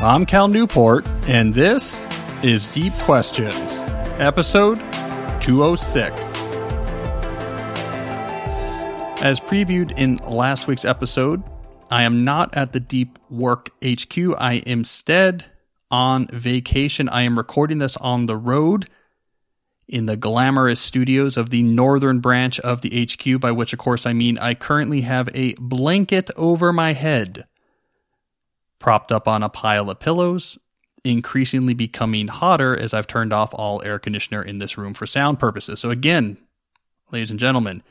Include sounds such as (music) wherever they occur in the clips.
I'm Cal Newport, and this is Deep Questions, episode 206. As previewed in last week's episode, I am not at the Deep Work HQ. I am instead on vacation. I am recording this on the road in the glamorous studios of the northern branch of the HQ, by which, of course, I mean I currently have a blanket over my head, propped up on a pile of pillows, increasingly becoming hotter as I've turned off all air conditioner in this room for sound purposes. So, again, ladies and gentlemen,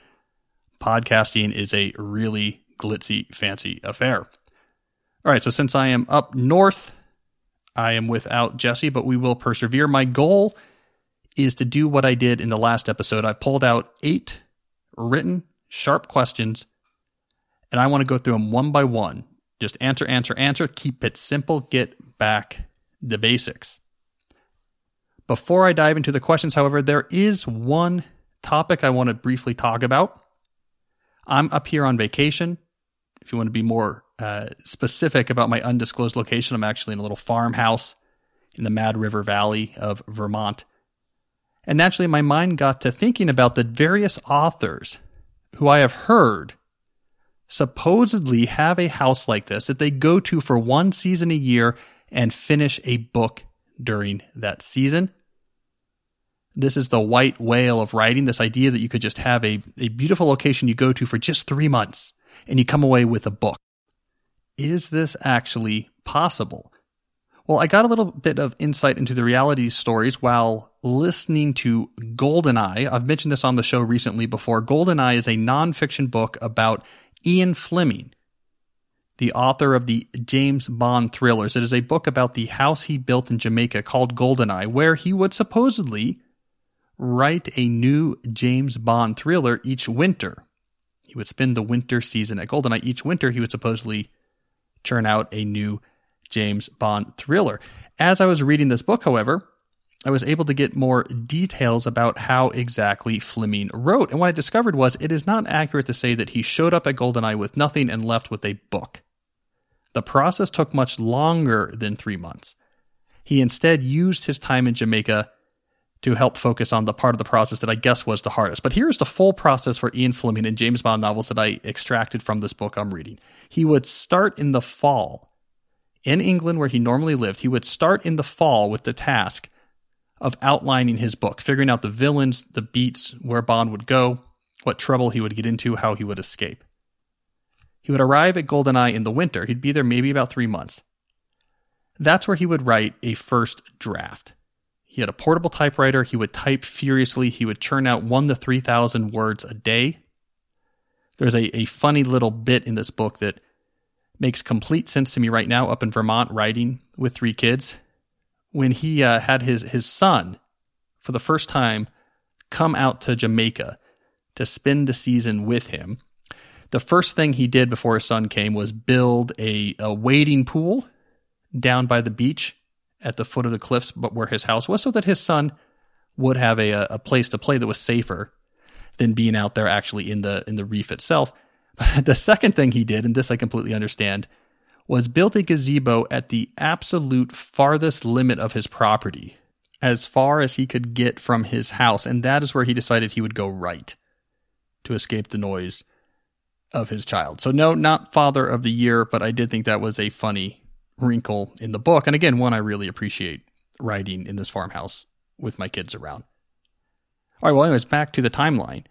podcasting is a really glitzy, fancy affair. All right, so since I am up north, I am without Jesse, but we will persevere. My goal is to do what I did in the last episode. I pulled out eight written, sharp questions, and I want to go through them one by one. Just answer, answer, answer. Keep it simple. Get back the basics. Before I dive into the questions, however, there is one topic I want to briefly talk about. I'm up here on vacation. If you want to be more uh, specific about my undisclosed location, I'm actually in a little farmhouse in the Mad River Valley of Vermont. And naturally, my mind got to thinking about the various authors who I have heard supposedly have a house like this that they go to for one season a year and finish a book during that season. This is the white whale of writing, this idea that you could just have a, a beautiful location you go to for just three months and you come away with a book. Is this actually possible? Well, I got a little bit of insight into the reality stories while listening to Goldeneye. I've mentioned this on the show recently before. Goldeneye is a nonfiction book about Ian Fleming, the author of the James Bond thrillers. It is a book about the house he built in Jamaica called Goldeneye, where he would supposedly write a new James Bond thriller each winter. He would spend the winter season at Goldeneye. Each winter, he would supposedly churn out a new James Bond thriller. As I was reading this book, however, I was able to get more details about how exactly Fleming wrote. And what I discovered was it is not accurate to say that he showed up at GoldenEye with nothing and left with a book. The process took much longer than three months. He instead used his time in Jamaica to help focus on the part of the process that I guess was the hardest. But here's the full process for Ian Fleming and James Bond novels that I extracted from this book I'm reading. He would start in the fall in England, where he normally lived, he would start in the fall with the task of outlining his book, figuring out the villains, the beats, where Bond would go, what trouble he would get into, how he would escape. He would arrive at Goldeneye in the winter. He'd be there maybe about three months. That's where he would write a first draft. He had a portable typewriter. He would type furiously. He would churn out one to 3,000 words a day. There's a, a funny little bit in this book that makes complete sense to me right now up in Vermont writing with three kids. When he uh, had his, his son for the first time come out to Jamaica to spend the season with him, the first thing he did before his son came was build a, a wading pool down by the beach at the foot of the cliffs, but where his house was, so that his son would have a, a place to play that was safer than being out there actually in the in the reef itself. (laughs) the second thing he did, and this I completely understand, was built a gazebo at the absolute farthest limit of his property, as far as he could get from his house, and that is where he decided he would go write to escape the noise of his child. So, no, not father of the year, but I did think that was a funny wrinkle in the book. And again, one I really appreciate writing in this farmhouse with my kids around. All right, well, anyways, back to the timeline.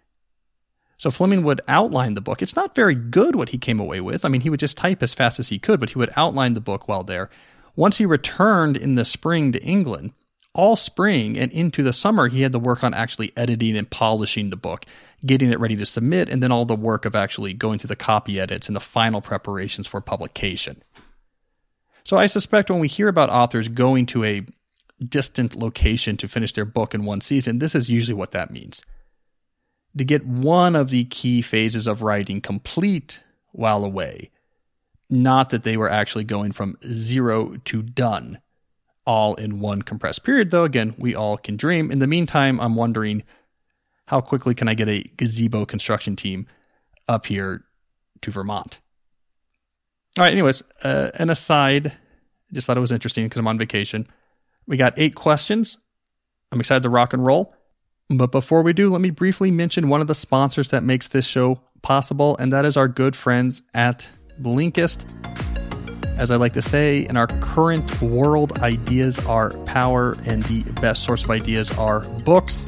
So Fleming would outline the book. It's not very good what he came away with. I mean, he would just type as fast as he could, but he would outline the book while there. Once he returned in the spring to England, all spring and into the summer, he had to work on actually editing and polishing the book, getting it ready to submit, and then all the work of actually going through the copy edits and the final preparations for publication. So I suspect when we hear about authors going to a distant location to finish their book in one season, this is usually what that means to get one of the key phases of writing complete while away. Not that they were actually going from zero to done all in one compressed period, though again, we all can dream. In the meantime, I'm wondering how quickly can I get a gazebo construction team up here to Vermont? All right, anyways, uh, an aside just thought it was interesting because I'm on vacation. We got eight questions. I'm excited to rock and roll. But before we do, let me briefly mention one of the sponsors that makes this show possible, and that is our good friends at Blinkist. As I like to say, in our current world, ideas are power, and the best source of ideas are books.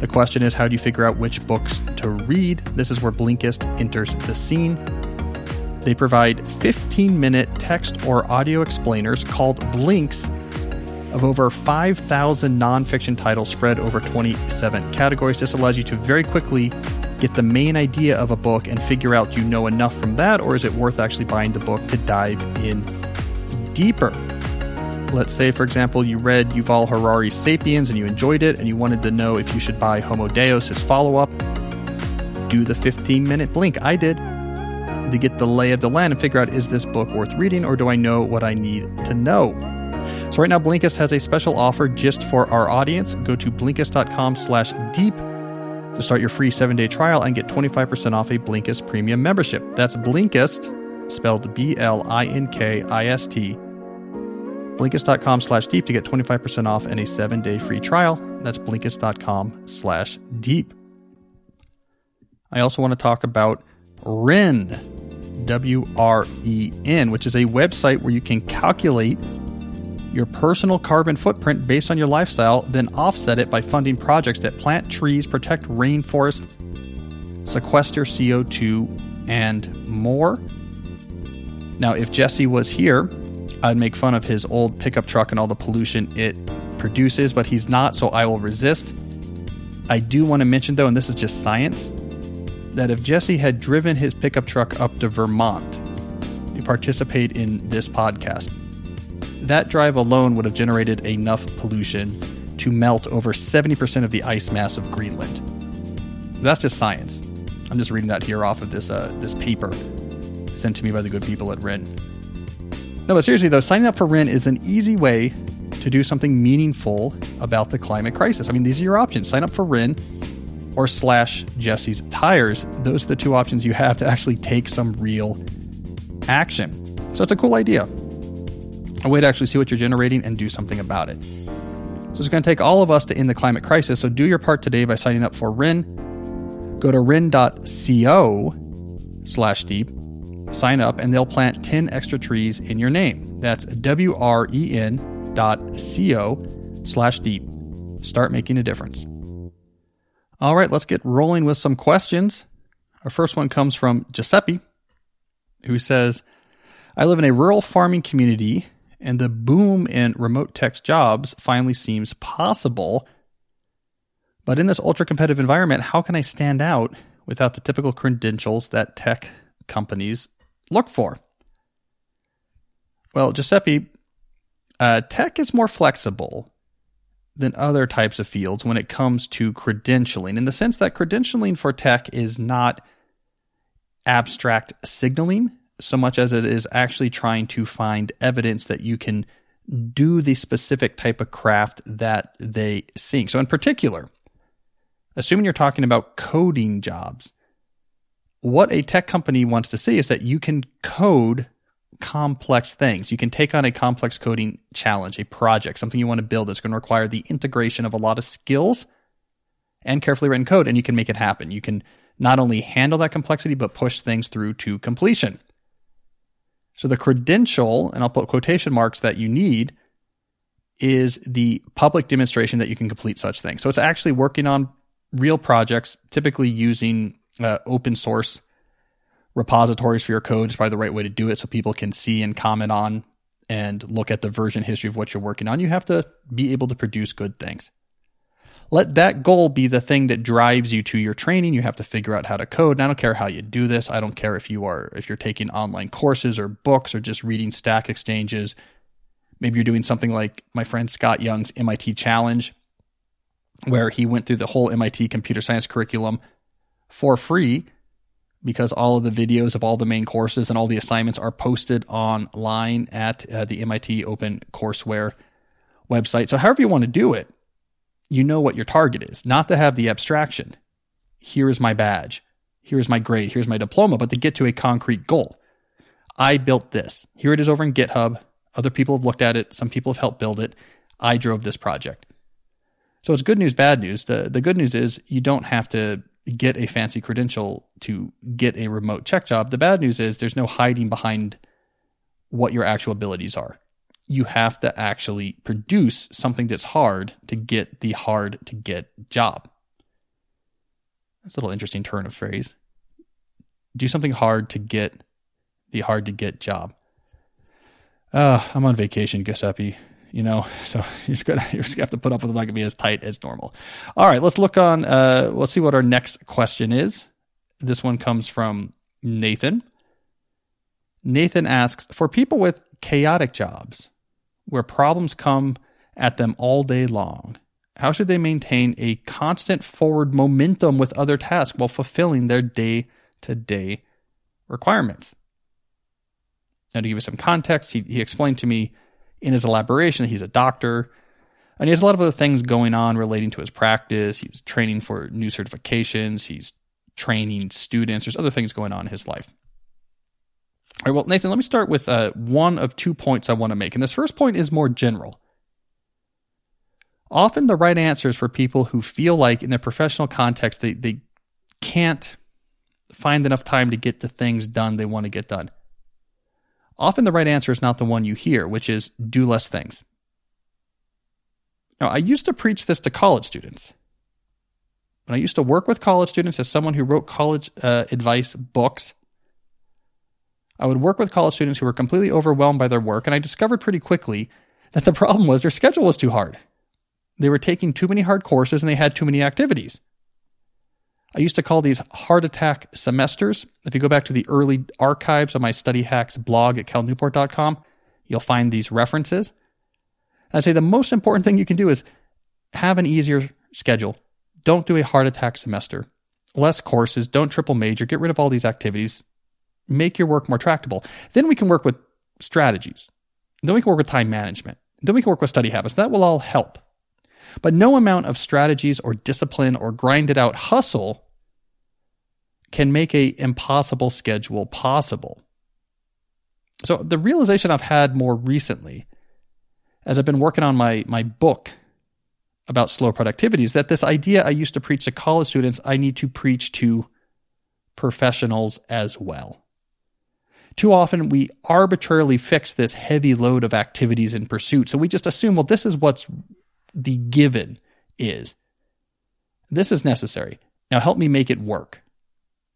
The question is, how do you figure out which books to read? This is where Blinkist enters the scene. They provide 15 minute text or audio explainers called Blinks of over 5,000 nonfiction titles spread over 27 categories. This allows you to very quickly get the main idea of a book and figure out do you know enough from that, or is it worth actually buying the book to dive in deeper? Let's say, for example, you read Yuval Harari's Sapiens and you enjoyed it and you wanted to know if you should buy Homo Deus, his follow up. Do the 15 minute blink. I did to get the lay of the land and figure out is this book worth reading or do I know what I need to know? So right now, Blinkist has a special offer just for our audience. Go to Blinkist.com slash deep to start your free seven-day trial and get 25% off a Blinkist premium membership. That's Blinkist, spelled B-L-I-N-K-I-S-T. Blinkist.com slash deep to get 25% off and a seven-day free trial. That's Blinkist.com slash deep. I also want to talk about Wren, W R E N, which is a website where you can calculate your personal carbon footprint based on your lifestyle, then offset it by funding projects that plant trees, protect rainforest, sequester CO2, and more. Now, if Jesse was here, I'd make fun of his old pickup truck and all the pollution it produces, but he's not, so I will resist. I do want to mention, though, and this is just science, that if Jesse had driven his pickup truck up to Vermont to participate in this podcast, that drive alone would have generated enough pollution to melt over 70% of the ice mass of Greenland. That's just science. I'm just reading that here off of this uh, this paper sent to me by the good people at Wren. No, but seriously though, signing up for Wren is an easy way to do something meaningful about the climate crisis. I mean, these are your options. Sign up for Wren or slash Jesse's tires. Those are the two options you have to actually take some real action. So it's a cool idea a way to actually see what you're generating and do something about it. So it's going to take all of us to end the climate crisis. So do your part today by signing up for Wren. Go to wren.co slash deep, sign up, and they'll plant 10 extra trees in your name. That's W-R-E-N dot C-O slash deep. Start making a difference. All right, let's get rolling with some questions. Our first one comes from Giuseppe, who says, I live in a rural farming community and the boom in remote tech jobs finally seems possible. But in this ultra competitive environment, how can I stand out without the typical credentials that tech companies look for? Well, Giuseppe, uh, tech is more flexible than other types of fields when it comes to credentialing, in the sense that credentialing for tech is not abstract signaling so much as it is actually trying to find evidence that you can do the specific type of craft that they seek. So, in particular, assuming you're talking about coding jobs, what a tech company wants to see is that you can code complex things. You can take on a complex coding challenge, a project, something you want to build that's going to require the integration of a lot of skills and carefully written code, and you can make it happen. You can not only handle that complexity, but push things through to completion. So the credential, and I'll put quotation marks that you need, is the public demonstration that you can complete such things. So it's actually working on real projects, typically using uh, open source repositories for your code is probably the right way to do it so people can see and comment on and look at the version history of what you're working on. You have to be able to produce good things let that goal be the thing that drives you to your training. You have to figure out how to code. And I don't care how you do this. I don't care if you are if you're taking online courses or books or just reading Stack Exchanges. Maybe you're doing something like my friend Scott Young's MIT Challenge, where he went through the whole MIT computer science curriculum for free because all of the videos of all the main courses and all the assignments are posted online at uh, the MIT Open Courseware website. So, however you want to do it, you know what your target is, not to have the abstraction. Here is my badge. Here's my grade. Here's my diploma, but to get to a concrete goal. I built this. Here it is over in GitHub. Other people have looked at it. Some people have helped build it. I drove this project. So it's good news, bad news. The, the good news is you don't have to get a fancy credential to get a remote check job. The bad news is there's no hiding behind what your actual abilities are. You have to actually produce something that's hard to get the hard to get job. That's a little interesting turn of phrase. Do something hard to get the hard to get job. Uh, I'm on vacation, Giuseppe you know, (laughs) so you're just gonna you're just gonna have to put up with it not gonna be as tight as normal. All right, let's look on. Uh, let's see what our next question is. This one comes from Nathan. Nathan asks for people with chaotic jobs, where problems come at them all day long. How should they maintain a constant forward momentum with other tasks while fulfilling their day to day requirements? Now, to give you some context, he, he explained to me in his elaboration that he's a doctor and he has a lot of other things going on relating to his practice. He's training for new certifications. He's training students. There's other things going on in his life. All right, well, Nathan, let me start with uh, one of two points I want to make. And this first point is more general. Often the right answer is for people who feel like in their professional context, they, they can't find enough time to get the things done they want to get done often the right answer is not the one you hear, which is do less things. Now, I used to preach this to college students. When I used to work with college students as someone who wrote college uh, advice books, I would work with college students who were completely overwhelmed by their work, and I discovered pretty quickly that the problem was their schedule was too hard. They were taking too many hard courses and they had too many activities. I used to call these heart attack semesters. If you go back to the early archives of my study hacks blog at calnewport.com, you'll find these references. I'd say the most important thing you can do is have an easier schedule. Don't do a heart attack semester. Less courses, don't triple major, get rid of all these activities. Make your work more tractable. Then we can work with strategies. Then we can work with time management. Then we can work with study habits. That will all help. But no amount of strategies or discipline or grinded out hustle can make a impossible schedule possible. So the realization I've had more recently as I've been working on my my book about slow productivity is that this idea I used to preach to college students I need to preach to professionals as well. Too often we arbitrarily fix this heavy load of activities and pursuits. So we just assume, well, this is what's the given is. This is necessary. Now help me make it work.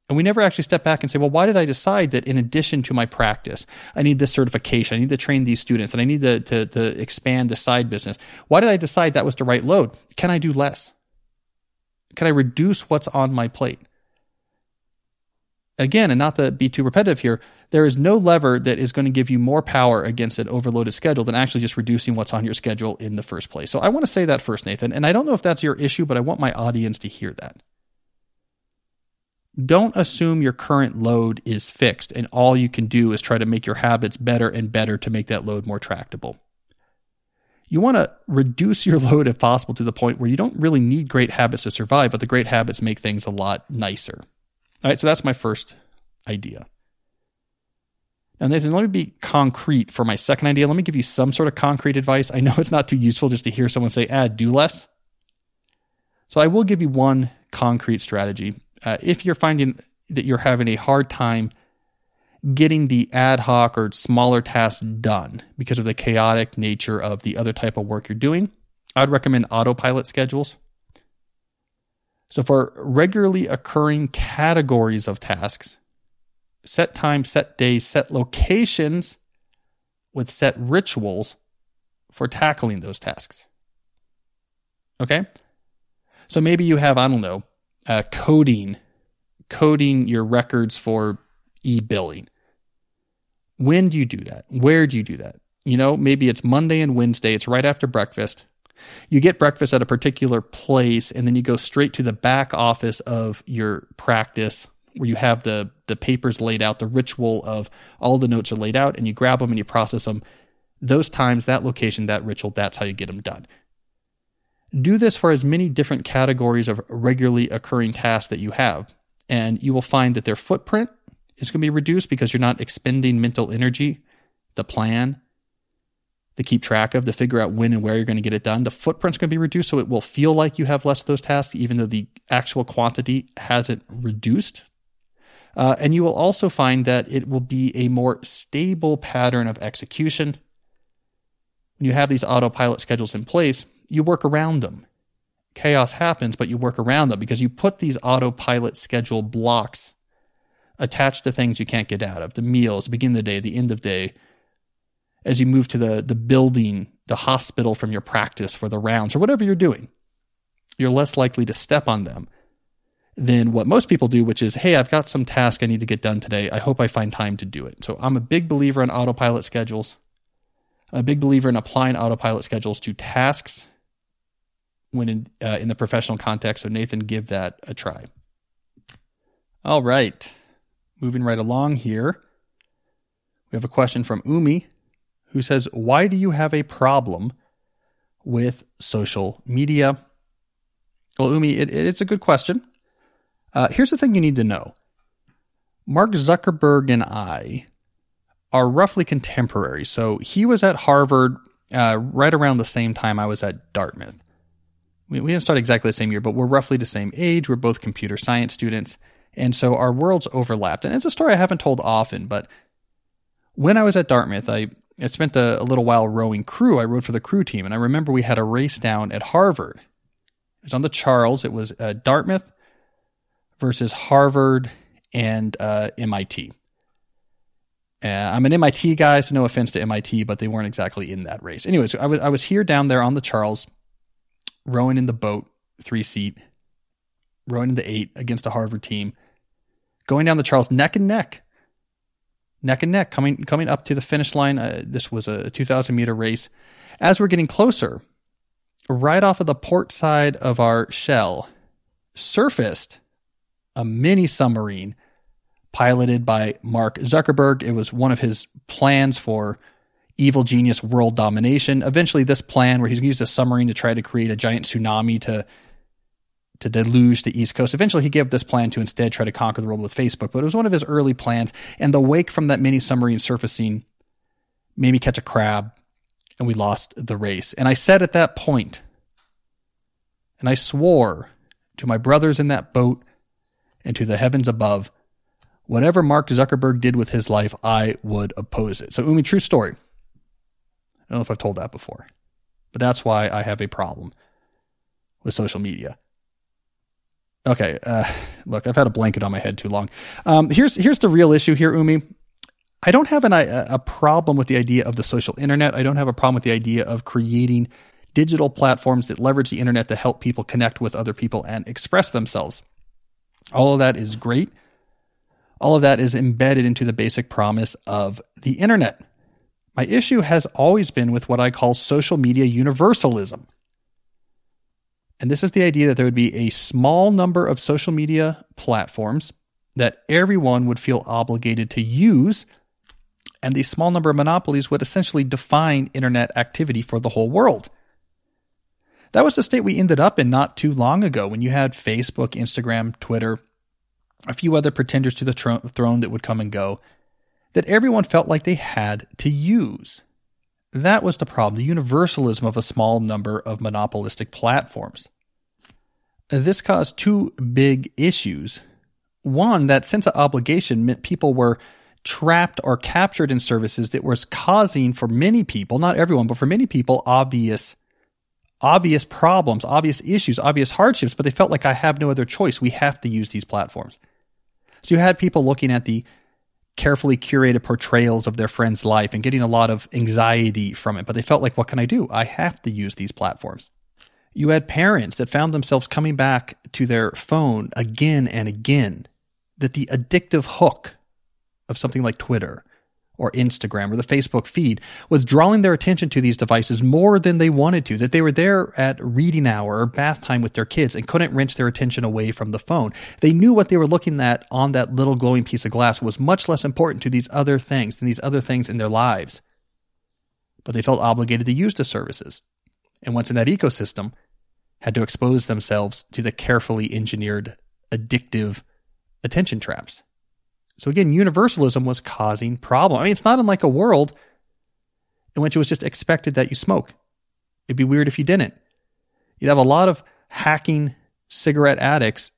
And we never actually step back and say, well, why did I decide that in addition to my practice, I need this certification, I need to train these students, and I need to, to, to expand the side business? Why did I decide that was the right load? Can I do less? Can I reduce what's on my plate? Again, and not to be too repetitive here, there is no lever that is going to give you more power against an overloaded schedule than actually just reducing what's on your schedule in the first place. So I want to say that first, Nathan. And I don't know if that's your issue, but I want my audience to hear that. Don't assume your current load is fixed and all you can do is try to make your habits better and better to make that load more tractable. You want to reduce your (laughs) load if possible to the point where you don't really need great habits to survive, but the great habits make things a lot nicer. All right, so that's my first idea. Now, Nathan, let me be concrete for my second idea. Let me give you some sort of concrete advice. I know (laughs) it's not too useful just to hear someone say, ah, do less. So I will give you one concrete strategy. Uh, if you're finding that you're having a hard time getting the ad hoc or smaller tasks done because of the chaotic nature of the other type of work you're doing, I'd recommend autopilot schedules. So, for regularly occurring categories of tasks, set time, set days, set locations with set rituals for tackling those tasks. Okay? So maybe you have, I don't know, uh, coding, coding your records for e billing. When do you do that? Where do you do that? You know, maybe it's Monday and Wednesday, it's right after breakfast. You get breakfast at a particular place, and then you go straight to the back office of your practice where you have the the papers laid out, the ritual of all the notes are laid out, and you grab them and you process them. Those times, that location, that ritual, that's how you get them done. Do this for as many different categories of regularly occurring tasks that you have, and you will find that their footprint is going to be reduced because you're not expending mental energy, the plan, to keep track of to figure out when and where you're going to get it done. The footprint's going to be reduced, so it will feel like you have less of those tasks, even though the actual quantity hasn't reduced. Uh, and you will also find that it will be a more stable pattern of execution. When you have these autopilot schedules in place, you work around them. Chaos happens, but you work around them because you put these autopilot schedule blocks attached to things you can't get out of the meals, the beginning of the day, the end of day, as you move to the, the building, the hospital from your practice for the rounds or whatever you're doing. You're less likely to step on them than what most people do, which is, hey, I've got some task I need to get done today. I hope I find time to do it. So I'm a big believer in autopilot schedules, a big believer in applying autopilot schedules to tasks when in, uh, in the professional context. So, Nathan, give that a try. All right. Moving right along here, we have a question from Umi who says, Why do you have a problem with social media? Well, Umi, it, it's a good question. Uh, here's the thing you need to know Mark Zuckerberg and I are roughly contemporary. So he was at Harvard uh, right around the same time I was at Dartmouth. We, we didn't start exactly the same year, but we're roughly the same age. We're both computer science students. And so our worlds overlapped. And it's a story I haven't told often, but when I was at Dartmouth, I, I spent a, a little while rowing crew. I rowed for the crew team. And I remember we had a race down at Harvard. It was on the Charles. It was uh, Dartmouth, versus Harvard and uh, MIT. Uh, I'm an MIT guy, so no offense to MIT, but they weren't exactly in that race. Anyways, I was I was here down there on the Charles, rowing in the boat, three seat, rowing in the eight against a Harvard team, going down the Charles neck and neck, neck and neck, coming coming up to the finish line. Uh, this was a 2,000 meter race. As we're getting closer, right off of the port side of our shell, surfaced a mini submarine piloted by Mark Zuckerberg. It was one of his plans for evil genius world domination. Eventually, this plan, where he's used a submarine to try to create a giant tsunami to to deluge the East Coast. Eventually, he gave up this plan to instead try to conquer the world with Facebook, but it was one of his early plans. And the wake from that mini submarine surfacing made me catch a crab, and we lost the race. And I said at that point, and I swore to my brothers in that boat and to the heavens above. Whatever Mark Zuckerberg did with his life, I would oppose it. So, Umi, true story. I don't know if I've told that before, but that's why I have a problem with social media. Okay, uh, look, I've had a blanket on my head too long. Um, here's here's the real issue here, Umi. I don't have an, a, a problem with the idea of the social internet. I don't have a problem with the idea of creating digital platforms that leverage the internet to help people connect with other people and express themselves. All of that is great. All of that is embedded into the basic promise of the internet. My issue has always been with what I call social media universalism. And this is the idea that there would be a small number of social media platforms that everyone would feel obligated to use. And the small number of monopolies would essentially define internet activity for the whole world. That was the state we ended up in not too long ago when you had Facebook, Instagram, Twitter, a few other pretenders to the tr- throne that would come and go, that everyone felt like they had to use. That was the problem, the universalism of a small number of monopolistic platforms. This caused two big issues. One, that sense of obligation meant people were trapped or captured in services that was causing for many people, not everyone, but for many people, obvious obvious problems, obvious issues, obvious hardships, but they felt like I have no other choice. We have to use these platforms. So you had people looking at the carefully curated portrayals of their friend's life and getting a lot of anxiety from it, but they felt like, what can I do? I have to use these platforms. You had parents that found themselves coming back to their phone again and again, that the addictive hook of something like Twitter or Instagram or the Facebook feed was drawing their attention to these devices more than they wanted to, that they were there at reading hour or bath time with their kids and couldn't wrench their attention away from the phone. They knew what they were looking at on that little glowing piece of glass was much less important to these other things than these other things in their lives. But they felt obligated to use the services. And once in that ecosystem, had to expose themselves to the carefully engineered addictive attention traps. So again, universalism was causing problem. I mean, it's not unlike a world in which it was just expected that you smoke. It'd be weird if you didn't. You'd have a lot of hacking cigarette addicts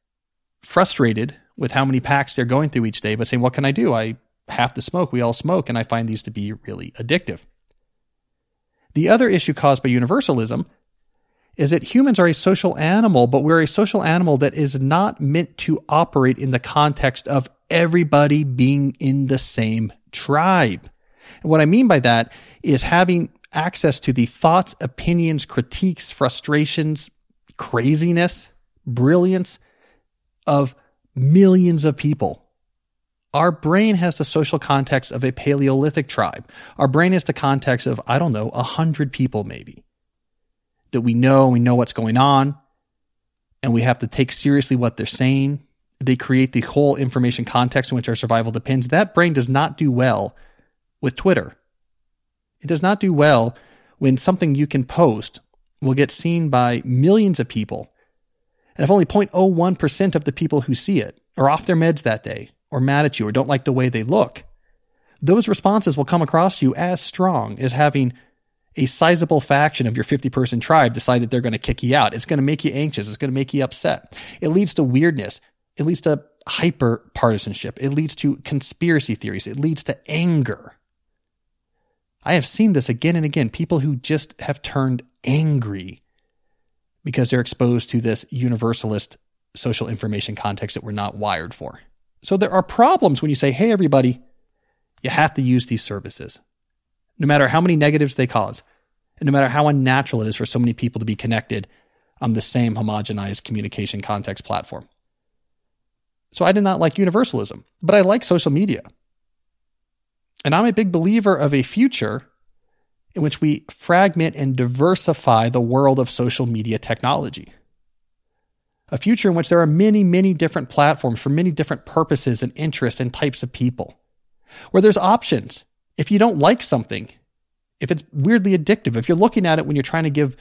frustrated with how many packs they're going through each day, but saying, What can I do? I have to smoke. We all smoke, and I find these to be really addictive. The other issue caused by universalism is that humans are a social animal, but we're a social animal that is not meant to operate in the context of everybody being in the same tribe. And what I mean by that is having access to the thoughts, opinions, critiques, frustrations, craziness, brilliance of millions of people. Our brain has the social context of a Paleolithic tribe. Our brain has the context of, I don't know, a hundred people maybe that we know, we know what's going on, and we have to take seriously what they're saying. They create the whole information context in which our survival depends. That brain does not do well with Twitter. It does not do well when something you can post will get seen by millions of people. And if only 0.01% of the people who see it are off their meds that day, or mad at you, or don't like the way they look, those responses will come across to you as strong as having a sizable faction of your 50 person tribe decide that they're going to kick you out. It's going to make you anxious. It's going to make you upset. It leads to weirdness. It leads to hyper partisanship. It leads to conspiracy theories. It leads to anger. I have seen this again and again. People who just have turned angry because they're exposed to this universalist social information context that we're not wired for. So there are problems when you say, hey, everybody, you have to use these services no matter how many negatives they cause, and no matter how unnatural it is for so many people to be connected on the same homogenized communication context platform. So I did not like universalism, but I like social media. And I'm a big believer of a future in which we fragment and diversify the world of social media technology. A future in which there are many, many different platforms for many different purposes and interests and types of people, where there's options if you don't like something, if it's weirdly addictive, if you're looking at it when you're trying to give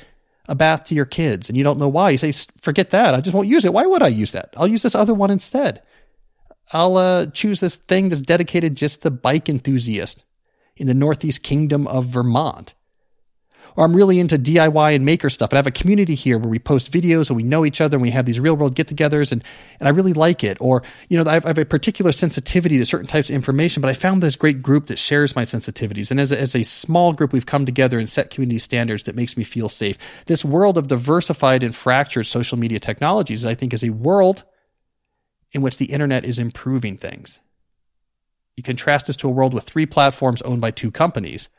a bath to your kids and you don't know why, you say, forget that. I just won't use it. Why would I use that? I'll use this other one instead. I'll uh, choose this thing that's dedicated just to bike enthusiasts in the Northeast Kingdom of Vermont or I'm really into DIY and maker stuff. And I have a community here where we post videos and we know each other and we have these real world get togethers and, and I really like it. Or, you know, I have, I have, a particular sensitivity to certain types of information, but I found this great group that shares my sensitivities. And as a, as a small group, we've come together and set community standards that makes me feel safe. This world of diversified and fractured social media technologies, I think, is a world in which the internet is improving things. You contrast this to a world with three platforms owned by two companies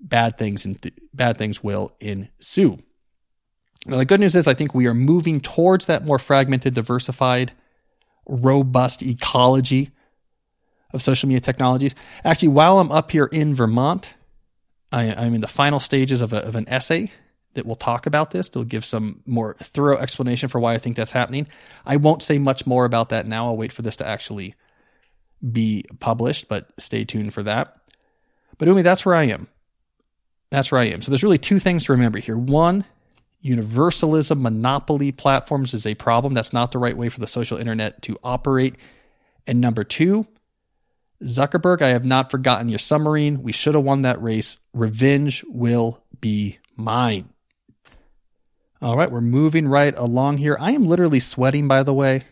bad things and th- bad things will ensue. Now, the good news is I think we are moving towards that more fragmented, diversified, robust ecology of social media technologies. Actually, while I'm up here in Vermont, I, am in the final stages of, a, of an essay that will talk about this. They'll give some more thorough explanation for why I think that's happening. I won't say much more about that now. I'll wait for this to actually be published, but stay tuned for that. But Umi, that's where I am. That's where I am. So there's really two things to remember here. One, universalism, monopoly platforms is a problem. That's not the right way for the social internet to operate. And number two, Zuckerberg, I have not forgotten your submarine. We should have won that race. Revenge will be mine. All right, we're moving right along here. I am literally sweating, by the way.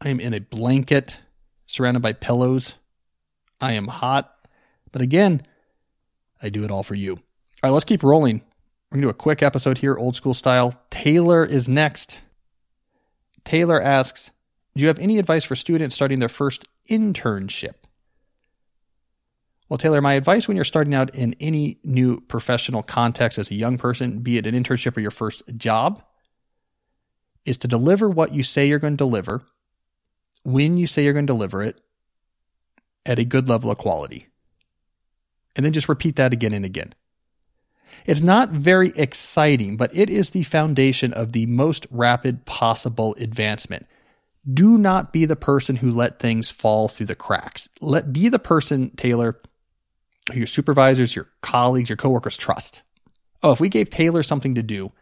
I am in a blanket surrounded by pillows. I am hot. But again, I do it all for you. All right, let's keep rolling. We're going to do a quick episode here, old school style. Taylor is next. Taylor asks Do you have any advice for students starting their first internship? Well, Taylor, my advice when you're starting out in any new professional context as a young person, be it an internship or your first job, is to deliver what you say you're going to deliver when you say you're going to deliver it at a good level of quality and then just repeat that again and again. It's not very exciting, but it is the foundation of the most rapid possible advancement. Do not be the person who let things fall through the cracks. Let be the person, Taylor, your supervisors, your colleagues, your coworkers trust. Oh, if we gave Taylor something to do,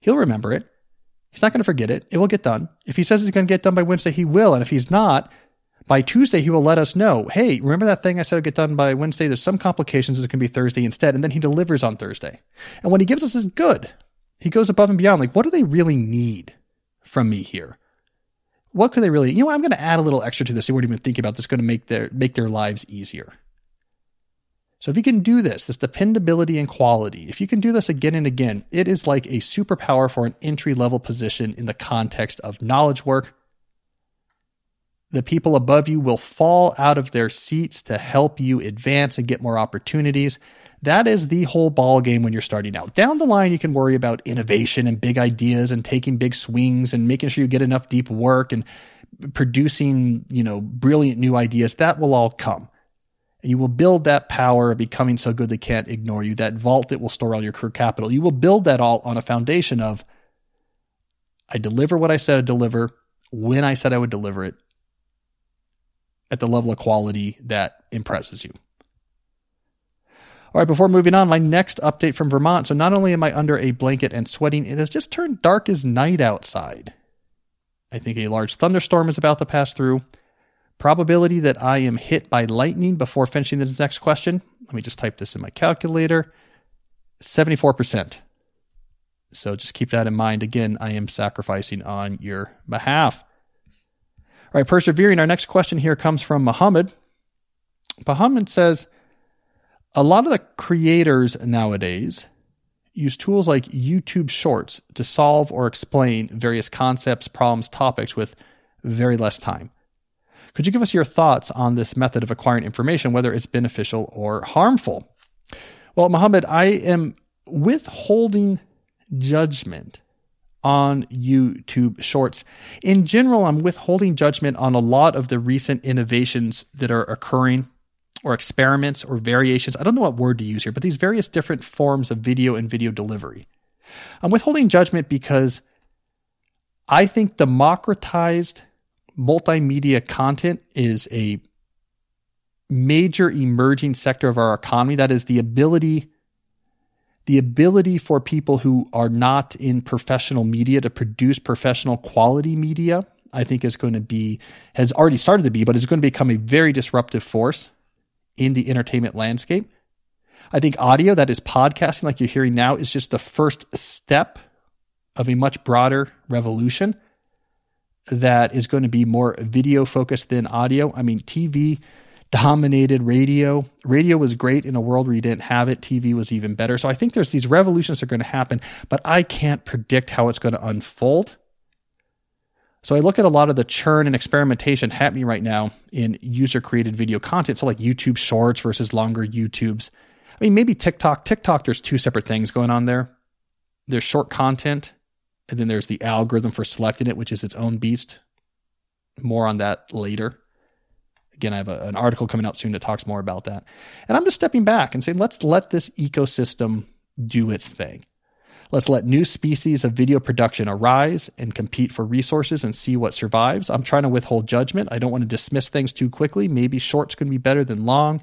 he'll remember it. He's not going to forget it. It will get done. If he says it's going to get done by Wednesday, he will. And if he's not, By Tuesday, he will let us know, hey, remember that thing I said I'd get done by Wednesday? There's some complications. It can be Thursday instead. And then he delivers on Thursday. And what he gives us is good. He goes above and beyond. Like, what do they really need from me here? What could they really, you know, I'm going to add a little extra to this. They weren't even thinking about this, going to make their, make their lives easier. So if you can do this, this dependability and quality, if you can do this again and again, it is like a superpower for an entry level position in the context of knowledge work the people above you will fall out of their seats to help you advance and get more opportunities. That is the whole ball game when you're starting out. Down the line, you can worry about innovation and big ideas and taking big swings and making sure you get enough deep work and producing, you know, brilliant new ideas. That will all come. And you will build that power of becoming so good they can't ignore you, that vault that will store all your career capital. You will build that all on a foundation of I deliver what I said I'd deliver when I said I would deliver it at the level of quality that impresses you. All right, before moving on, my next update from Vermont. So, not only am I under a blanket and sweating, it has just turned dark as night outside. I think a large thunderstorm is about to pass through. Probability that I am hit by lightning before finishing the next question. Let me just type this in my calculator 74%. So, just keep that in mind. Again, I am sacrificing on your behalf. All right, persevering. Our next question here comes from Muhammad. Muhammad says, a lot of the creators nowadays use tools like YouTube Shorts to solve or explain various concepts, problems, topics with very less time. Could you give us your thoughts on this method of acquiring information, whether it's beneficial or harmful? Well, Muhammad, I am withholding judgment on YouTube Shorts. In general, I'm withholding judgment on a lot of the recent innovations that are occurring or experiments or variations. I don't know what word to use here, but these various different forms of video and video delivery. I'm withholding judgment because I think democratized multimedia content is a major emerging sector of our economy. That is the ability the ability for people who are not in professional media to produce professional quality media, I think is going to be, has already started to be, but is going to become a very disruptive force in the entertainment landscape. I think audio, that is podcasting, like you're hearing now, is just the first step of a much broader revolution that is going to be more video focused than audio. I mean, TV dominated radio. Radio was great in a world where you didn't have it. TV was even better. So I think there's these revolutions that are going to happen, but I can't predict how it's going to unfold. So I look at a lot of the churn and experimentation happening right now in user created video content. So like YouTube shorts versus longer YouTubes. I mean, maybe TikTok. TikTok, there's two separate things going on there. There's short content, and then there's the algorithm for selecting it, which is its own beast. More on that later. Again, I have a, an article coming out soon that talks more about that. And I'm just stepping back and saying, let's let this ecosystem do its thing. Let's let new species of video production arise and compete for resources and see what survives. I'm trying to withhold judgment. I don't want to dismiss things too quickly. Maybe short's to be better than long.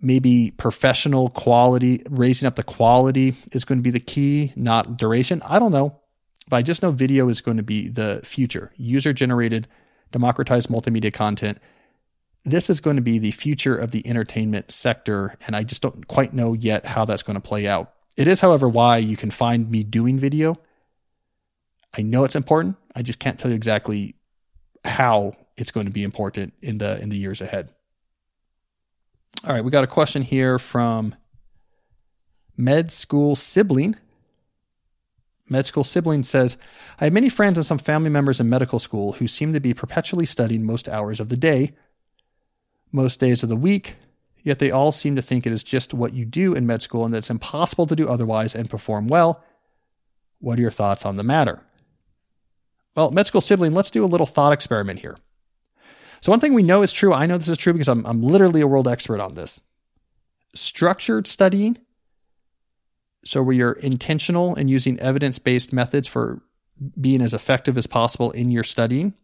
Maybe professional quality, raising up the quality is going to be the key, not duration. I don't know. But I just know video is going to be the future. User generated democratize multimedia content. This is going to be the future of the entertainment sector, and I just don't quite know yet how that's going to play out. It is, however, why you can find me doing video. I know it's important. I just can't tell you exactly how it's going to be important in the in the years ahead. All right, we got a question here from Med School Sibling. Med school sibling says, I have many friends and some family members in medical school who seem to be perpetually studying most hours of the day, most days of the week, yet they all seem to think it is just what you do in med school and that it's impossible to do otherwise and perform well. What are your thoughts on the matter? Well, med school sibling, let's do a little thought experiment here. So, one thing we know is true, I know this is true because I'm, I'm literally a world expert on this. Structured studying so where you're intentional and using evidence based methods for being as effective as possible in your studying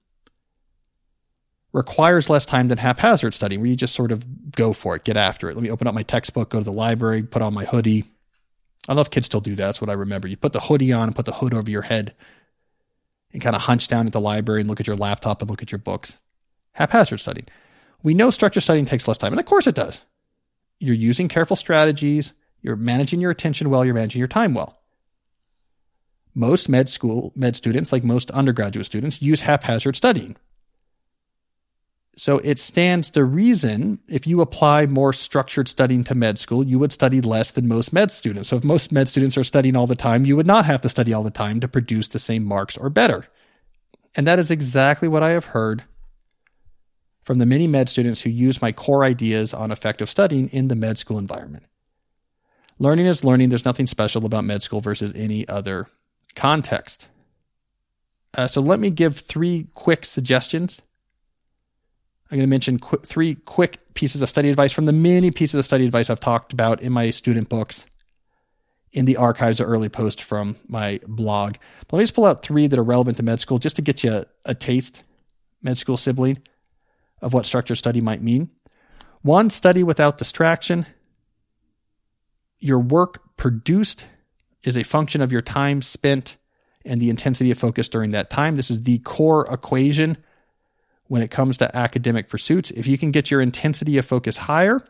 requires less time than haphazard studying, where you just sort of go for it, get after it. Let me open up my textbook, go to the library, put on my hoodie. I don't know if kids still do that. That's what I remember. You put the hoodie on and put the hood over your head and kind of hunch down at the library and look at your laptop and look at your books. haphazard studying. We know structured studying takes less time, and of course it does. You're using careful strategies, you're managing your attention well, you're managing your time well. Most med school med students, like most undergraduate students, use haphazard studying. So it stands to reason if you apply more structured studying to med school, you would study less than most med students. So if most med students are studying all the time, you would not have to study all the time to produce the same marks or better. And that is exactly what I have heard from the many med students who use my core ideas on effective studying in the med school environment. Learning is learning. There's nothing special about med school versus any other context. Uh, so let me give three quick suggestions I'm going to mention qu- three quick pieces of study advice from the many pieces of study advice I've talked about in my student books, in the archives or early posts from my blog. But let me just pull out three that are relevant to med school just to get you a, a taste, med school sibling, of what structured study might mean. One, study without distraction. Your work produced is a function of your time spent and the intensity of focus during that time. This is the core equation when it comes to academic pursuits. If you can get your intensity of focus higher,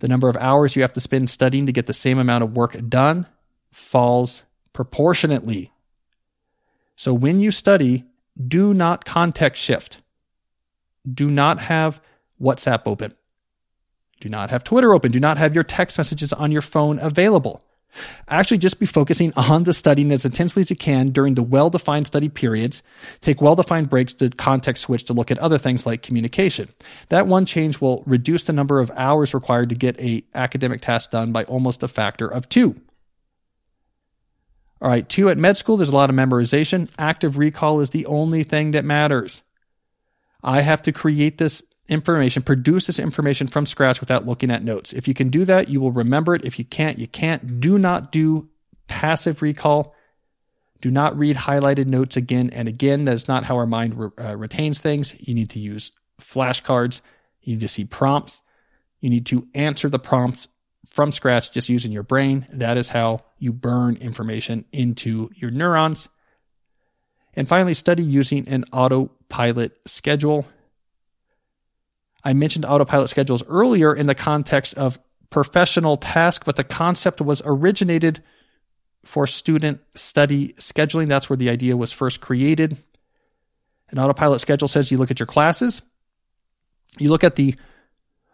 the number of hours you have to spend studying to get the same amount of work done falls proportionately. So when you study, do not context shift. Do not have WhatsApp open. Do not have Twitter open. Do not have your text messages on your phone available. Actually, just be focusing on the studying as intensely as you can during the well defined study periods. Take well defined breaks to context switch to look at other things like communication. That one change will reduce the number of hours required to get a academic task done by almost a factor of two. All right, two at med school, there's a lot of memorization. Active recall is the only thing that matters. I have to create this information, produce this information from scratch without looking at notes. If you can do that, you will remember it. If you can't, you can't. Do not do passive recall. Do not read highlighted notes again and again. That is not how our mind re- uh, retains things. You need to use flashcards. You need to see prompts. You need to answer the prompts from scratch just using your brain. That is how you burn information into your neurons. And finally, study using an autopilot schedule. I mentioned autopilot schedules earlier in the context of professional task, but the concept was originated for student study scheduling. That's where the idea was first created. An autopilot schedule says you look at your classes, you look at the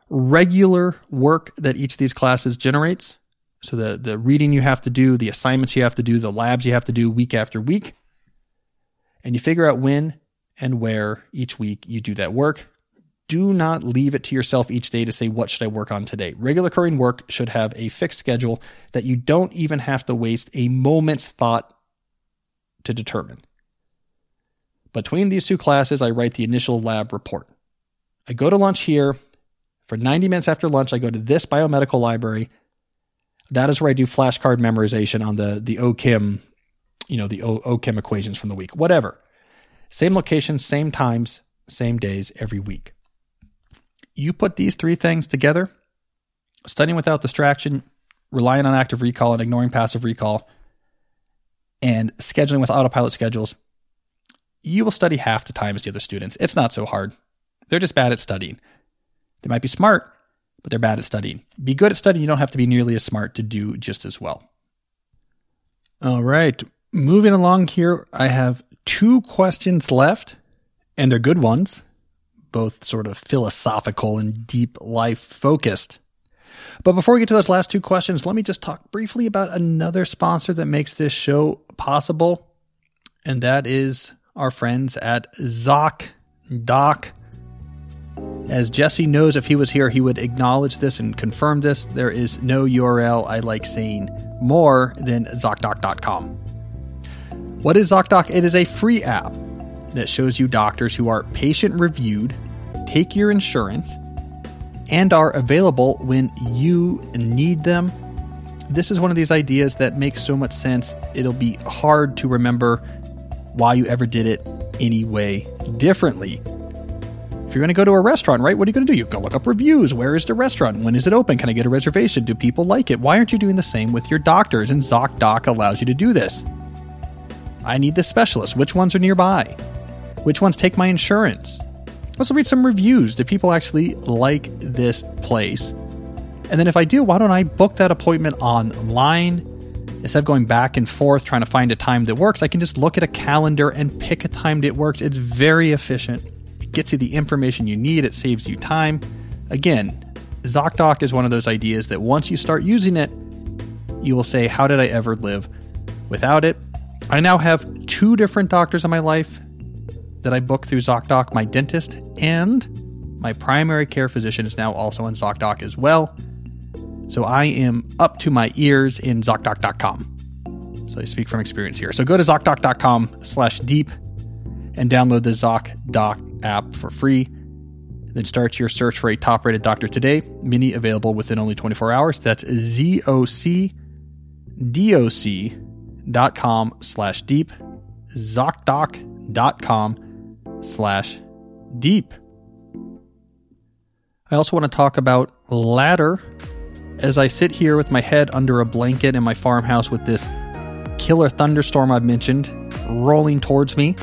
regular work that each of these classes generates. So the, the reading you have to do, the assignments you have to do, the labs you have to do week after week. And you figure out when and where each week you do that work do not leave it to yourself each day to say, what should I work on today? Regular occurring work should have a fixed schedule that you don't even have to waste a moment's thought to determine. Between these two classes, I write the initial lab report. I go to lunch here. For 90 minutes after lunch, I go to this biomedical library. That is where I do flashcard memorization on the, the OChem, you know, the o- OChem equations from the week, whatever. Same location, same times, same days every week you put these three things together studying without distraction, relying on active recall and ignoring passive recall, and scheduling with autopilot schedules, you will study half the time as the other students. It's not so hard. They're just bad at studying. They might be smart, but they're bad at studying. Be good at studying. You don't have to be nearly as smart to do just as well. All right. Moving along here, I have two questions left, and they're good ones both sort of philosophical and deep life focused. But before we get to those last two questions, let me just talk briefly about another sponsor that makes this show possible, and that is our friends at ZocDoc. As Jesse knows, if he was here, he would acknowledge this and confirm this. There is no URL I like saying more than ZocDoc.com. What is ZocDoc? It is a free app that shows you doctors who are patient reviewed take your insurance and are available when you need them. This is one of these ideas that makes so much sense, it'll be hard to remember why you ever did it any way differently. If you're going to go to a restaurant, right, what are you going to do? You're going to look up reviews. Where is the restaurant? When is it open? Can I get a reservation? Do people like it? Why aren't you doing the same with your doctors? And ZocDoc allows you to do this. I need this specialist. Which ones are nearby? Which ones take my insurance? Let's read some reviews. Do people actually like this place? And then if I do, why don't I book that appointment online? Instead of going back and forth trying to find a time that works, I can just look at a calendar and pick a time that works. It's very efficient. It gets you the information you need, it saves you time. Again, ZocDoc is one of those ideas that once you start using it, you will say, How did I ever live without it? I now have two different doctors in my life that I book through ZocDoc, my dentist and my primary care physician is now also on ZocDoc as well. So I am up to my ears in ZocDoc.com. So I speak from experience here. So go to ZocDoc.com slash deep and download the ZocDoc app for free. Then start your search for a top rated doctor today. Mini available within only 24 hours. That's ZocDoc.com slash deep. ZocDoc.com slash deep. I also want to talk about Ladder as I sit here with my head under a blanket in my farmhouse with this killer thunderstorm I've mentioned rolling towards me,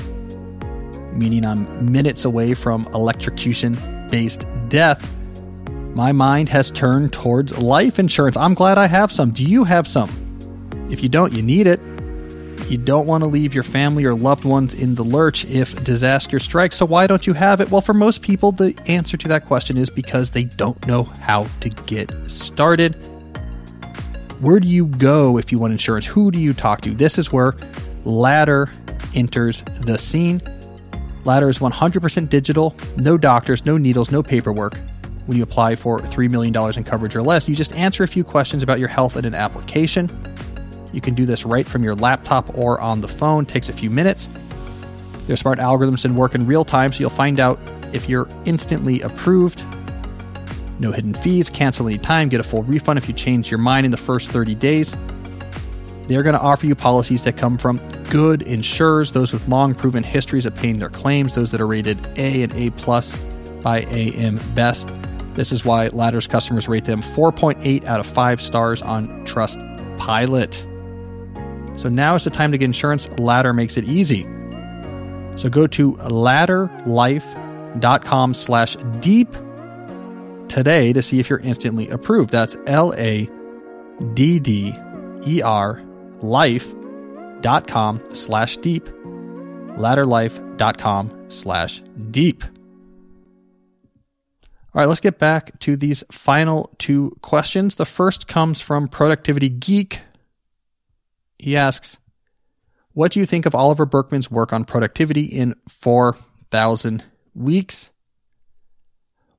meaning I'm minutes away from electrocution based death, my mind has turned towards life insurance. I'm glad I have some. Do you have some? If you don't, you need it. You don't want to leave your family or loved ones in the lurch if disaster strikes, so why don't you have it? Well, for most people, the answer to that question is because they don't know how to get started. Where do you go if you want insurance? Who do you talk to? This is where Ladder enters the scene. Ladder is 100% digital, no doctors, no needles, no paperwork. When you apply for $3 million in coverage or less, you just answer a few questions about your health in an application. You can do this right from your laptop or on the phone. It takes a few minutes. Their smart algorithms and work in real time, so you'll find out if you're instantly approved. No hidden fees, cancel any time, get a full refund if you change your mind in the first 30 days. They're going to offer you policies that come from good insurers, those with long proven histories of paying their claims, those that are rated A and A plus by AM Best. This is why Ladder's customers rate them 4.8 out of 5 stars on Trust Pilot. So now is the time to get insurance. Ladder makes it easy. So go to ladderlife.com slash deep today to see if you're instantly approved. That's L A D D E R life.com slash deep. Ladderlife.com slash deep. All right, let's get back to these final two questions. The first comes from Productivity Geek he asks, What do you think of Oliver Burkeman's work on productivity in 4,000 weeks?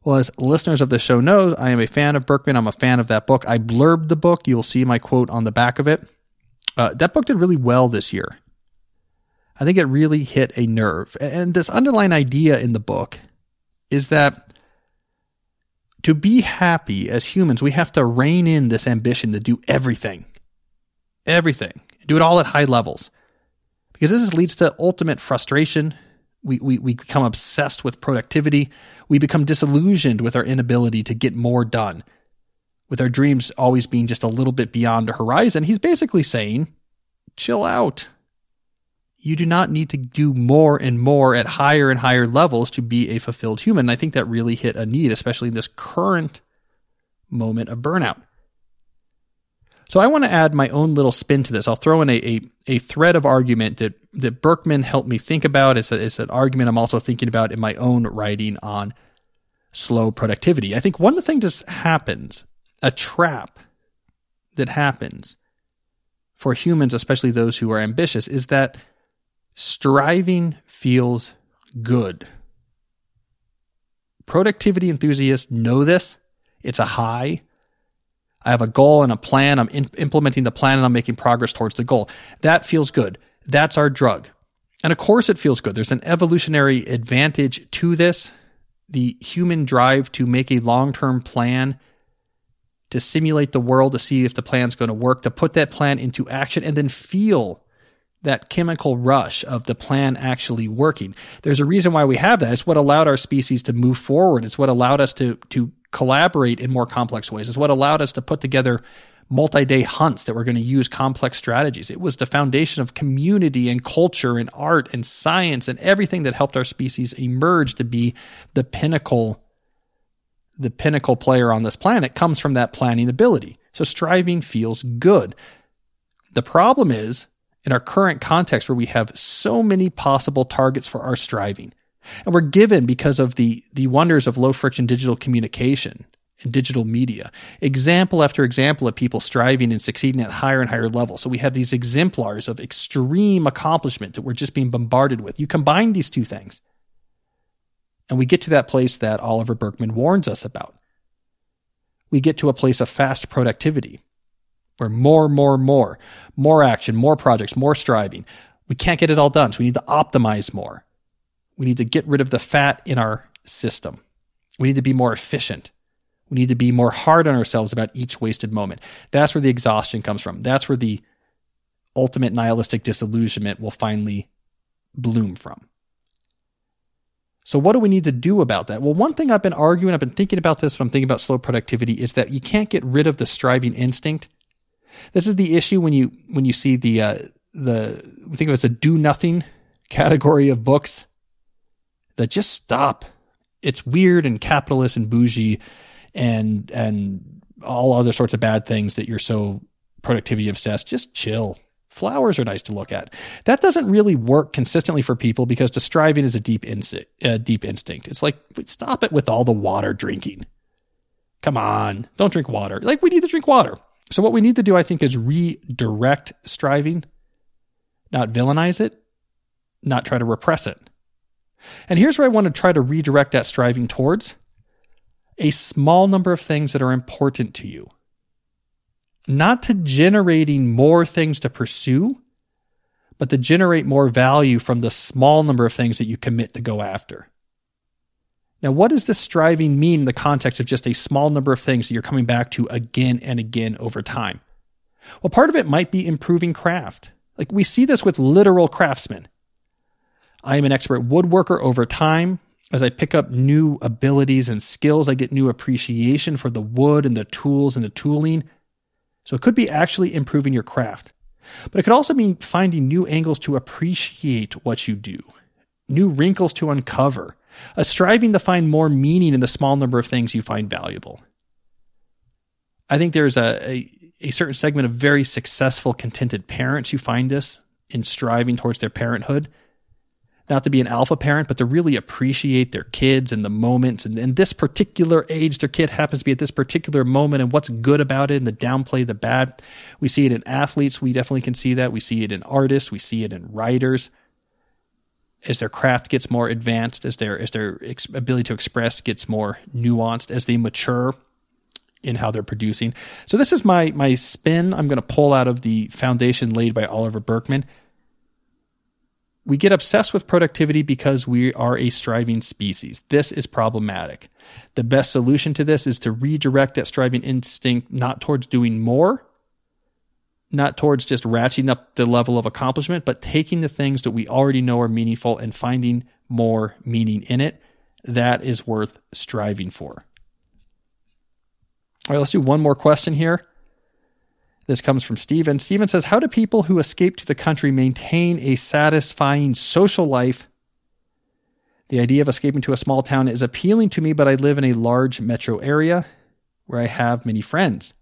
Well, as listeners of the show know, I am a fan of Burkeman. I'm a fan of that book. I blurbed the book. You'll see my quote on the back of it. Uh, that book did really well this year. I think it really hit a nerve. And this underlying idea in the book is that to be happy as humans, we have to rein in this ambition to do everything. Everything do it all at high levels. Because this leads to ultimate frustration. We, we, we become obsessed with productivity. We become disillusioned with our inability to get more done, with our dreams always being just a little bit beyond the horizon. He's basically saying, chill out. You do not need to do more and more at higher and higher levels to be a fulfilled human. And I think that really hit a need, especially in this current moment of burnout. So I want to add my own little spin to this. I'll throw in a, a, a thread of argument that, that Burkeman helped me think about. It's, a, it's an argument I'm also thinking about in my own writing on slow productivity. I think one of the things that happens, a trap that happens for humans, especially those who are ambitious, is that striving feels good. Productivity enthusiasts know this. It's a high. I have a goal and a plan. I'm in- implementing the plan and I'm making progress towards the goal. That feels good. That's our drug. And of course, it feels good. There's an evolutionary advantage to this. The human drive to make a long term plan, to simulate the world, to see if the plan's going to work, to put that plan into action, and then feel that chemical rush of the plan actually working. There's a reason why we have that. It's what allowed our species to move forward. It's what allowed us to, to collaborate in more complex ways. It's what allowed us to put together multi day hunts that were going to use complex strategies. It was the foundation of community and culture and art and science and everything that helped our species emerge to be the pinnacle, the pinnacle player on this planet comes from that planning ability. So striving feels good. The problem is in our current context where we have so many possible targets for our striving. And we're given because of the, the wonders of low friction digital communication and digital media. Example after example of people striving and succeeding at higher and higher levels. So we have these exemplars of extreme accomplishment that we're just being bombarded with. You combine these two things, and we get to that place that Oliver Burkeman warns us about. We get to a place of fast productivity where more, more, more, more action, more projects, more striving. We can't get it all done. So we need to optimize more. We need to get rid of the fat in our system. We need to be more efficient. We need to be more hard on ourselves about each wasted moment. That's where the exhaustion comes from. That's where the ultimate nihilistic disillusionment will finally bloom from. So, what do we need to do about that? Well, one thing I've been arguing, I've been thinking about this when I'm thinking about slow productivity, is that you can't get rid of the striving instinct. This is the issue when you when you see the uh, the we think of it as a do nothing (laughs) category of books that just stop. It's weird and capitalist and bougie and and all other sorts of bad things that you're so productivity obsessed. Just chill. Flowers are nice to look at. That doesn't really work consistently for people because the striving is a deep instinct. A deep instinct. It's like stop it with all the water drinking. Come on, don't drink water. Like we need to drink water. So what we need to do, I think, is redirect striving, not villainize it, not try to repress it. And here's where I want to try to redirect that striving towards a small number of things that are important to you. Not to generating more things to pursue, but to generate more value from the small number of things that you commit to go after. Now, what does this striving mean in the context of just a small number of things that you're coming back to again and again over time? Well, part of it might be improving craft. Like we see this with literal craftsmen. I am an expert woodworker over time. As I pick up new abilities and skills, I get new appreciation for the wood and the tools and the tooling. So it could be actually improving your craft. But it could also mean finding new angles to appreciate what you do, new wrinkles to uncover, a striving to find more meaning in the small number of things you find valuable. I think there's a, a, a certain segment of very successful, contented parents who find this in striving towards their parenthood not to be an alpha parent, but to really appreciate their kids and the moments. And in this particular age, their kid happens to be at this particular moment and what's good about it and the downplay the bad. We see it in athletes. We definitely can see that. We see it in artists. We see it in writers. As their craft gets more advanced, as their, as their ex- ability to express gets more nuanced, as they mature in how they're producing. So this is my, my spin. I'm going to pull out of the foundation laid by Oliver Burkeman we get obsessed with productivity because we are a striving species. This is problematic. The best solution to this is to redirect that striving instinct not towards doing more, not towards just ratcheting up the level of accomplishment, but taking the things that we already know are meaningful and finding more meaning in it. That is worth striving for. All right, let's do one more question here. This comes from Steven. Steven says, How do people who escape to the country maintain a satisfying social life? The idea of escaping to a small town is appealing to me, but I live in a large metro area where I have many friends.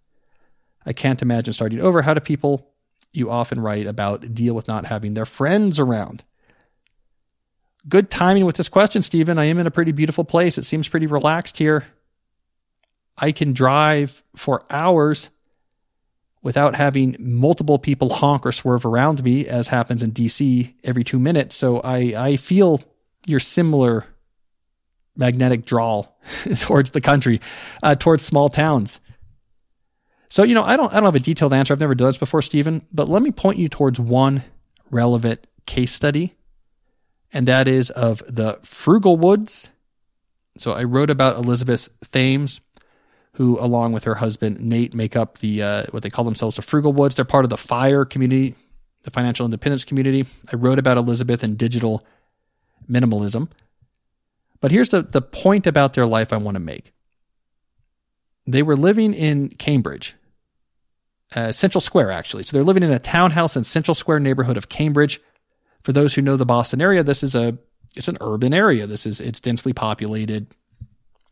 I can't imagine starting over. How do people you often write about deal with not having their friends around? Good timing with this question, Stephen. I am in a pretty beautiful place. It seems pretty relaxed here. I can drive for hours without having multiple people honk or swerve around me, as happens in DC every two minutes. So I, I feel your similar magnetic draw (laughs) towards the country, uh, towards small towns. So, you know, I don't, I don't have a detailed answer. I've never done this before, Stephen, but let me point you towards one relevant case study, and that is of the Frugalwoods. So I wrote about Elizabeth Thames who, along with her husband Nate, make up the uh, what they call themselves the Frugalwoods. They're part of the FIRE community, the financial independence community. I wrote about Elizabeth and digital minimalism. But here's the, the point about their life I want to make. They were living in Cambridge, uh, Central Square, actually. So they're living in a townhouse in Central Square neighborhood of Cambridge. For those who know the Boston area, this is a it's an urban area. This is it's densely populated.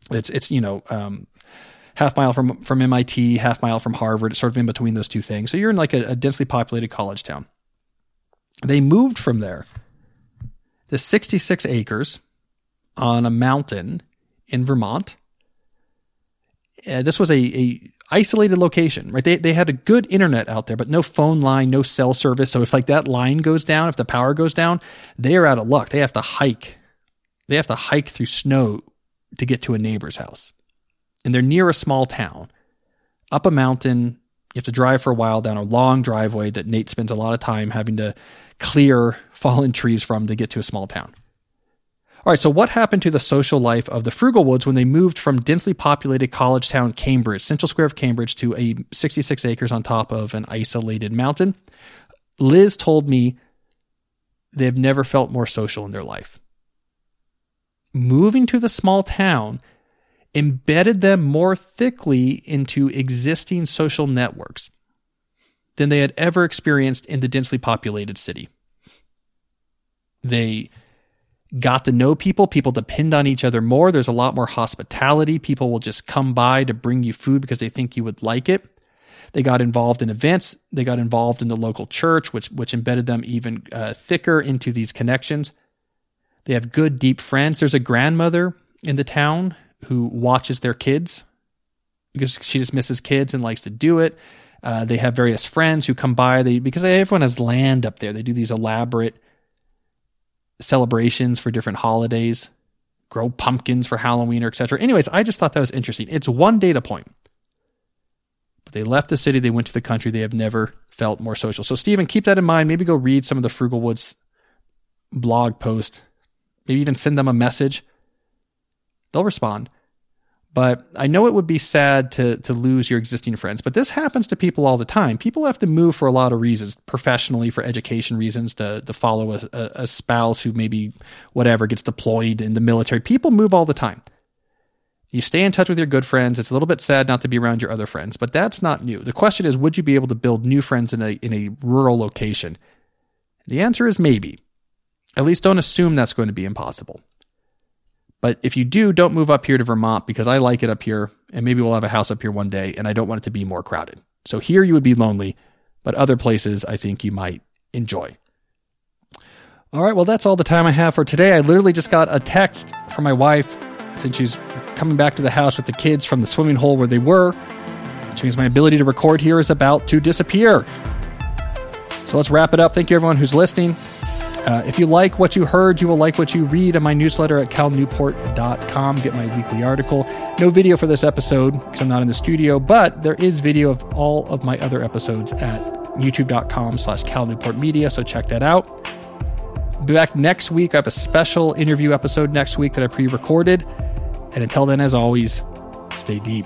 It's it's you know um, half mile from from MIT, half mile from Harvard. Sort of in between those two things. So you're in like a, a densely populated college town. They moved from there. The 66 acres on a mountain in Vermont. Uh, this was a, a isolated location, right? They, they had a good internet out there, but no phone line, no cell service. So if like that line goes down, if the power goes down, they are out of luck. They have to hike. They have to hike through snow to get to a neighbor's house. And they're near a small town, up a mountain. You have to drive for a while down a long driveway that Nate spends a lot of time having to clear (laughs) fallen trees from to get to a small town. All right, so what happened to the social life of the Frugalwoods when they moved from densely populated college town Cambridge, Central Square of Cambridge, to a 66 acres on top of an isolated mountain? Liz told me they've never felt more social in their life. Moving to the small town embedded them more thickly into existing social networks than they had ever experienced in the densely populated city. They got to know people. People depend on each other more. There's a lot more hospitality. People will just come by to bring you food because they think you would like it. They got involved in events. They got involved in the local church, which which embedded them even uh, thicker into these connections. They have good, deep friends. There's a grandmother in the town who watches their kids because she just misses kids and likes to do it. Uh, they have various friends who come by. They because they, everyone has land up there. They do these elaborate celebrations for different holidays, grow pumpkins for Halloween or etc. Anyways, I just thought that was interesting. It's one data point. But they left the city, they went to the country. They have never felt more social. So Stephen, keep that in mind. Maybe go read some of the Frugalwoods blog post. Maybe even send them a message. They'll respond. But I know it would be sad to to lose your existing friends, but this happens to people all the time. People have to move for a lot of reasons, professionally, for education reasons, to to follow a, a spouse who maybe whatever gets deployed in the military. People move all the time. You stay in touch with your good friends. It's a little bit sad not to be around your other friends, but that's not new. The question is, would you be able to build new friends in a in a rural location? The answer is maybe. At least don't assume that's going to be impossible. But if you do, don't move up here to Vermont because I like it up here and maybe we'll have a house up here one day and I don't want it to be more crowded. So here you would be lonely, but other places I think you might enjoy. All right, well, that's all the time I have for today. I literally just got a text from my wife since she's coming back to the house with the kids from the swimming hole where they were, which means my ability to record here is about to disappear. So let's wrap it up. Thank you, everyone who's listening. Uh, if you like what you heard, you will like what you read in my newsletter at calnewport.com. Get my weekly article. No video for this episode because I'm not in the studio, but there is video of all of my other episodes at youtube.com slash calnewportmedia, so check that out. be back next week. I have a special interview episode next week that I pre-recorded. And until then, as always, stay deep.